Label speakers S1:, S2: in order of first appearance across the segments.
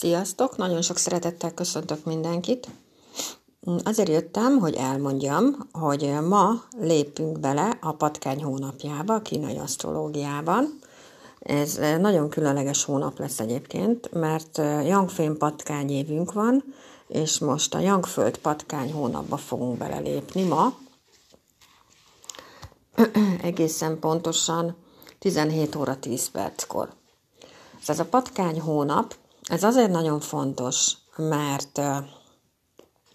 S1: Sziasztok! Nagyon sok szeretettel köszöntök mindenkit. Azért jöttem, hogy elmondjam, hogy ma lépünk bele a patkány hónapjába, a kínai asztrológiában. Ez nagyon különleges hónap lesz egyébként, mert Yangfén patkány évünk van, és most a Yangföld patkány hónapba fogunk belelépni ma. Egészen pontosan 17 óra 10 perckor. Ez a patkány hónap, ez azért nagyon fontos, mert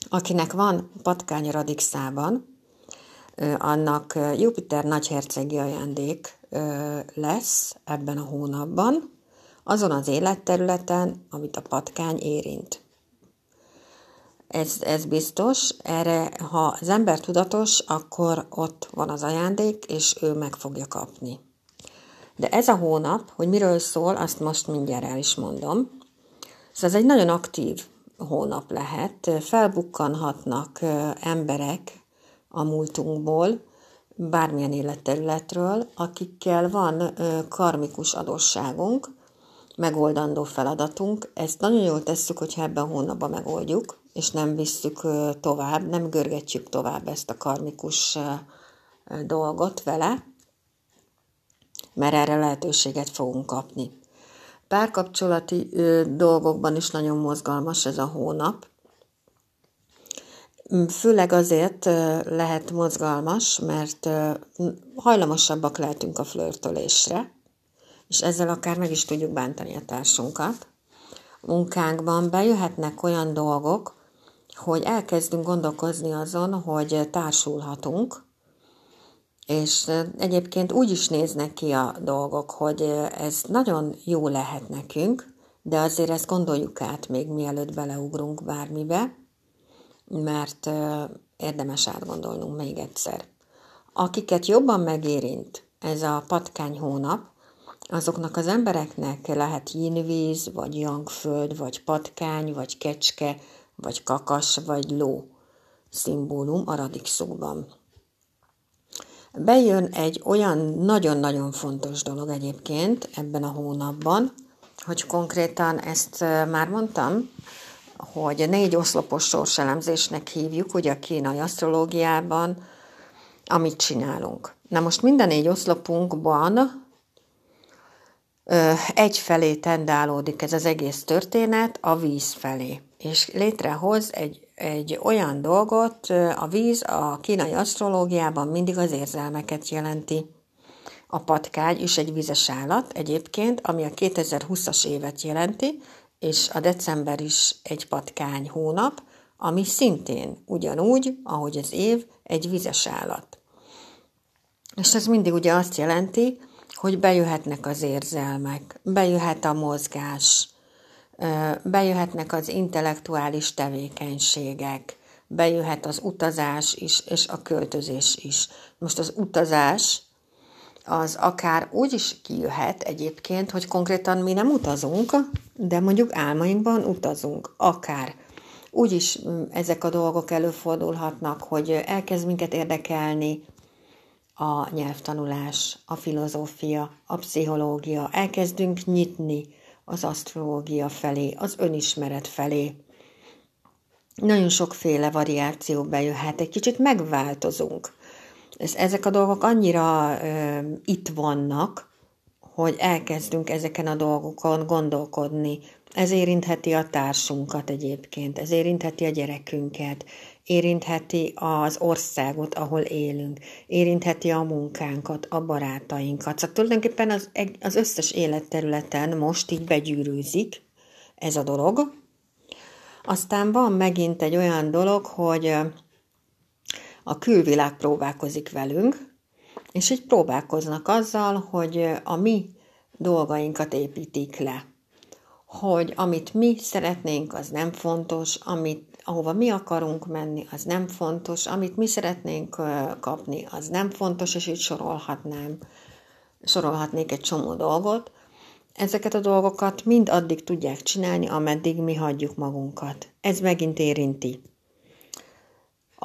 S1: akinek van patkány radixában, annak Jupiter nagyhercegi ajándék lesz ebben a hónapban, azon az életterületen, amit a patkány érint. Ez, ez biztos, erre, ha az ember tudatos, akkor ott van az ajándék, és ő meg fogja kapni. De ez a hónap, hogy miről szól, azt most mindjárt el is mondom. Szóval ez egy nagyon aktív hónap lehet. Felbukkanhatnak emberek a múltunkból, bármilyen életterületről, akikkel van karmikus adósságunk, megoldandó feladatunk. Ezt nagyon jól tesszük, hogyha ebben a hónapban megoldjuk, és nem visszük tovább, nem görgetjük tovább ezt a karmikus dolgot vele, mert erre lehetőséget fogunk kapni. Párkapcsolati ö, dolgokban is nagyon mozgalmas ez a hónap. Főleg azért ö, lehet mozgalmas, mert ö, hajlamosabbak lehetünk a flörtölésre, és ezzel akár meg is tudjuk bántani a társunkat. A munkánkban bejöhetnek olyan dolgok, hogy elkezdünk gondolkozni azon, hogy társulhatunk, és egyébként úgy is néznek ki a dolgok, hogy ez nagyon jó lehet nekünk, de azért ezt gondoljuk át még mielőtt beleugrunk bármibe, mert érdemes átgondolnunk még egyszer. Akiket jobban megérint ez a patkány hónap, azoknak az embereknek lehet jínvíz, vagy jangföld, vagy patkány, vagy kecske, vagy kakas, vagy ló szimbólum a radikszóban bejön egy olyan nagyon-nagyon fontos dolog egyébként ebben a hónapban, hogy konkrétan ezt már mondtam, hogy négy oszlopos sorselemzésnek hívjuk, ugye a kínai asztrológiában, amit csinálunk. Na most minden négy oszlopunkban egyfelé tendálódik ez az egész történet a víz felé, és létrehoz egy egy olyan dolgot, a víz a kínai asztrológiában mindig az érzelmeket jelenti. A patkány is egy vizes állat egyébként, ami a 2020-as évet jelenti, és a december is egy patkány hónap, ami szintén ugyanúgy, ahogy az év, egy vizes állat. És ez mindig ugye azt jelenti, hogy bejöhetnek az érzelmek, bejöhet a mozgás, bejöhetnek az intellektuális tevékenységek, bejöhet az utazás is, és a költözés is. Most az utazás az akár úgy is kijöhet egyébként, hogy konkrétan mi nem utazunk, de mondjuk álmainkban utazunk, akár. Úgyis mm, ezek a dolgok előfordulhatnak, hogy elkezd minket érdekelni a nyelvtanulás, a filozófia, a pszichológia, elkezdünk nyitni az asztrológia felé, az önismeret felé. Nagyon sokféle variáció bejöhet, egy kicsit megváltozunk. Ezek a dolgok annyira ö, itt vannak, hogy elkezdünk ezeken a dolgokon gondolkodni. Ez érintheti a társunkat egyébként, ez érintheti a gyerekünket, érintheti az országot, ahol élünk, érintheti a munkánkat, a barátainkat. Szóval tulajdonképpen az, az összes életterületen most így begyűrűzik ez a dolog. Aztán van megint egy olyan dolog, hogy a külvilág próbálkozik velünk, és így próbálkoznak azzal, hogy a mi dolgainkat építik le. Hogy amit mi szeretnénk, az nem fontos, amit ahova mi akarunk menni, az nem fontos, amit mi szeretnénk kapni, az nem fontos, és így sorolhatnám, sorolhatnék egy csomó dolgot. Ezeket a dolgokat mind addig tudják csinálni, ameddig mi hagyjuk magunkat. Ez megint érinti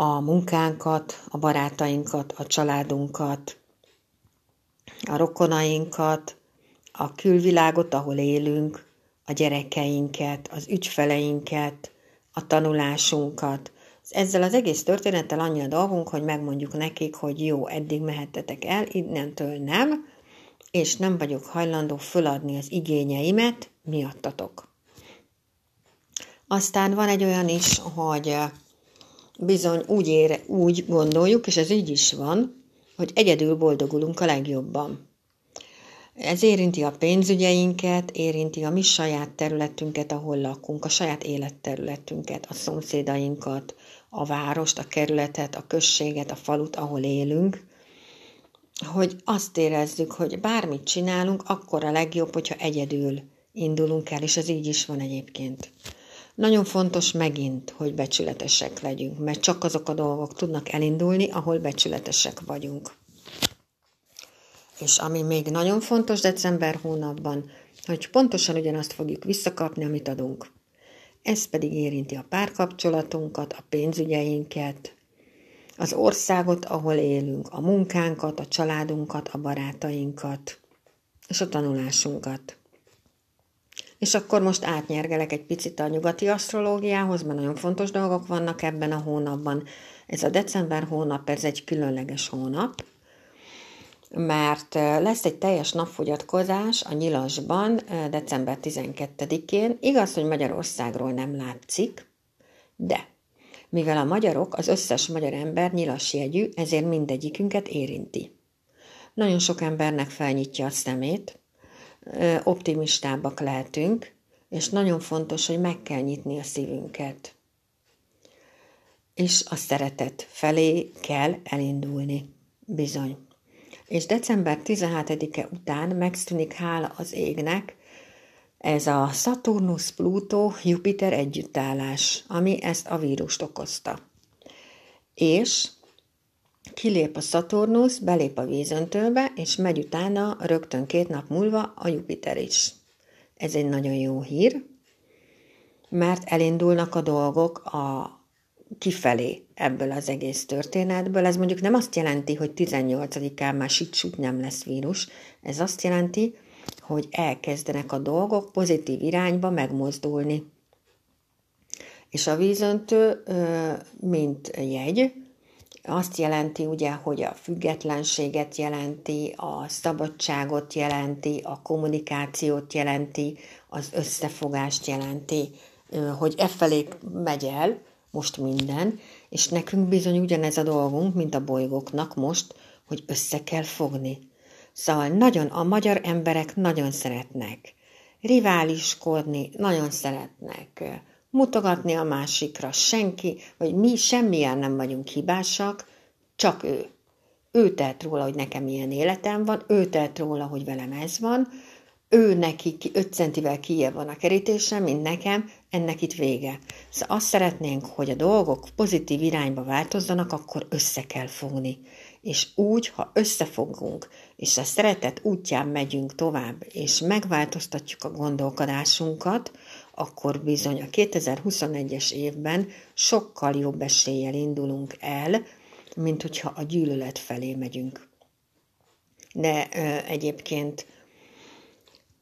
S1: a munkánkat, a barátainkat, a családunkat, a rokonainkat, a külvilágot, ahol élünk, a gyerekeinket, az ügyfeleinket, a tanulásunkat. Ezzel az egész történettel annyi a dolgunk, hogy megmondjuk nekik, hogy jó, eddig mehettetek el, innentől nem, és nem vagyok hajlandó föladni az igényeimet miattatok. Aztán van egy olyan is, hogy bizony úgy, ére, úgy gondoljuk, és ez így is van, hogy egyedül boldogulunk a legjobban. Ez érinti a pénzügyeinket, érinti a mi saját területünket, ahol lakunk, a saját életterületünket, a szomszédainkat, a várost, a kerületet, a községet, a falut, ahol élünk, hogy azt érezzük, hogy bármit csinálunk, akkor a legjobb, hogyha egyedül indulunk el, és ez így is van egyébként. Nagyon fontos megint, hogy becsületesek legyünk, mert csak azok a dolgok tudnak elindulni, ahol becsületesek vagyunk. És ami még nagyon fontos december hónapban, hogy pontosan ugyanazt fogjuk visszakapni, amit adunk. Ez pedig érinti a párkapcsolatunkat, a pénzügyeinket, az országot, ahol élünk, a munkánkat, a családunkat, a barátainkat, és a tanulásunkat. És akkor most átnyergelek egy picit a nyugati asztrológiához, mert nagyon fontos dolgok vannak ebben a hónapban. Ez a december hónap, ez egy különleges hónap, mert lesz egy teljes napfogyatkozás a nyilasban december 12-én. Igaz, hogy Magyarországról nem látszik, de mivel a magyarok, az összes magyar ember nyilas jegyű, ezért mindegyikünket érinti. Nagyon sok embernek felnyitja a szemét, optimistábbak lehetünk, és nagyon fontos, hogy meg kell nyitni a szívünket. És a szeretet felé kell elindulni. Bizony. És december 17-e után megszűnik hála az égnek ez a Saturnus-Pluto-Jupiter együttállás, ami ezt a vírust okozta. És kilép a Saturnus, belép a vízöntőbe, és megy utána rögtön két nap múlva a Jupiter is. Ez egy nagyon jó hír, mert elindulnak a dolgok a kifelé ebből az egész történetből. Ez mondjuk nem azt jelenti, hogy 18-án már sicsút nem lesz vírus, ez azt jelenti, hogy elkezdenek a dolgok pozitív irányba megmozdulni. És a vízöntő, mint jegy, azt jelenti ugye, hogy a függetlenséget jelenti, a szabadságot jelenti, a kommunikációt jelenti, az összefogást jelenti, hogy e felé megy el most minden, és nekünk bizony ugyanez a dolgunk, mint a bolygóknak most, hogy össze kell fogni. Szóval nagyon, a magyar emberek nagyon szeretnek riváliskodni, nagyon szeretnek mutogatni a másikra, senki, vagy mi semmilyen nem vagyunk hibásak, csak ő. Ő telt róla, hogy nekem ilyen életem van, ő telt róla, hogy velem ez van, ő neki 5 centivel kijebb van a kerítése, mint nekem, ennek itt vége. Szóval azt szeretnénk, hogy a dolgok pozitív irányba változzanak, akkor össze kell fogni. És úgy, ha összefogunk, és a szeretet útján megyünk tovább, és megváltoztatjuk a gondolkodásunkat, akkor bizony a 2021-es évben sokkal jobb eséllyel indulunk el, mint hogyha a gyűlölet felé megyünk. De ö, egyébként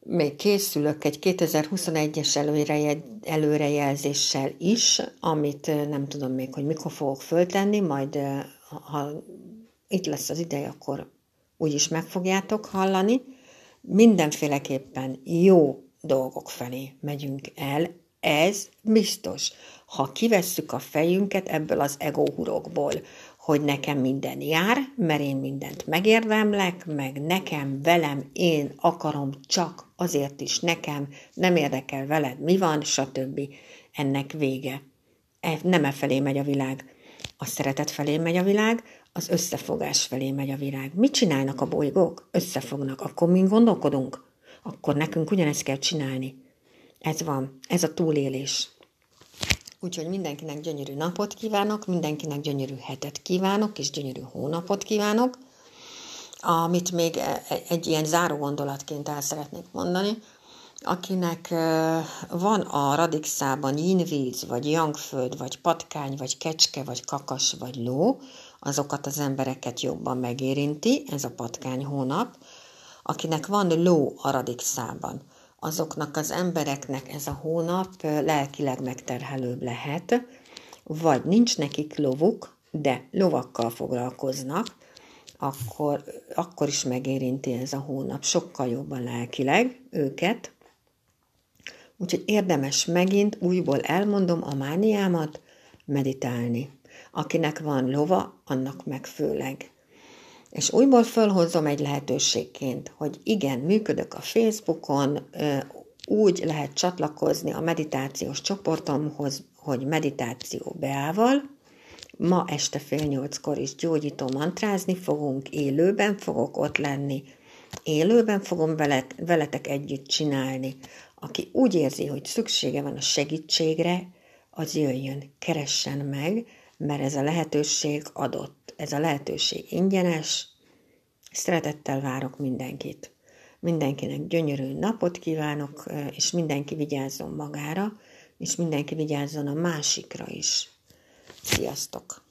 S1: még készülök egy 2021-es előrejelzéssel is, amit nem tudom még, hogy mikor fogok föltenni, majd ha itt lesz az ideje, akkor úgyis meg fogjátok hallani. Mindenféleképpen jó dolgok felé megyünk el, ez biztos. Ha kivesszük a fejünket ebből az egóhurokból, hogy nekem minden jár, mert én mindent megérdemlek, meg nekem, velem, én akarom csak azért is nekem, nem érdekel veled, mi van, stb. Ennek vége. E, nem e felé megy a világ. A szeretet felé megy a világ, az összefogás felé megy a világ. Mit csinálnak a bolygók? Összefognak. Akkor mi gondolkodunk? Akkor nekünk ugyanezt kell csinálni. Ez van. Ez a túlélés. Úgyhogy mindenkinek gyönyörű napot kívánok, mindenkinek gyönyörű hetet kívánok, és gyönyörű hónapot kívánok. Amit még e, e, egy ilyen záró gondolatként el szeretnék mondani, akinek van a radixában yinvíz, vagy yangföld, vagy patkány, vagy kecske, vagy kakas, vagy ló, azokat az embereket jobban megérinti, ez a patkány hónap, akinek van ló a radixában azoknak az embereknek ez a hónap lelkileg megterhelőbb lehet, vagy nincs nekik lovuk, de lovakkal foglalkoznak, akkor, akkor is megérinti ez a hónap sokkal jobban lelkileg őket. Úgyhogy érdemes megint újból elmondom a mániámat, meditálni. Akinek van lova, annak meg főleg. És újból fölhozom egy lehetőségként, hogy igen, működök a Facebookon, úgy lehet csatlakozni a meditációs csoportomhoz, hogy meditáció beával. Ma este fél nyolckor is gyógyító mantrázni fogunk, élőben fogok ott lenni, élőben fogom veletek együtt csinálni. Aki úgy érzi, hogy szüksége van a segítségre, az jöjjön, keressen meg, mert ez a lehetőség adott. Ez a lehetőség ingyenes. Szeretettel várok mindenkit. Mindenkinek gyönyörű napot kívánok, és mindenki vigyázzon magára, és mindenki vigyázzon a másikra is. Sziasztok!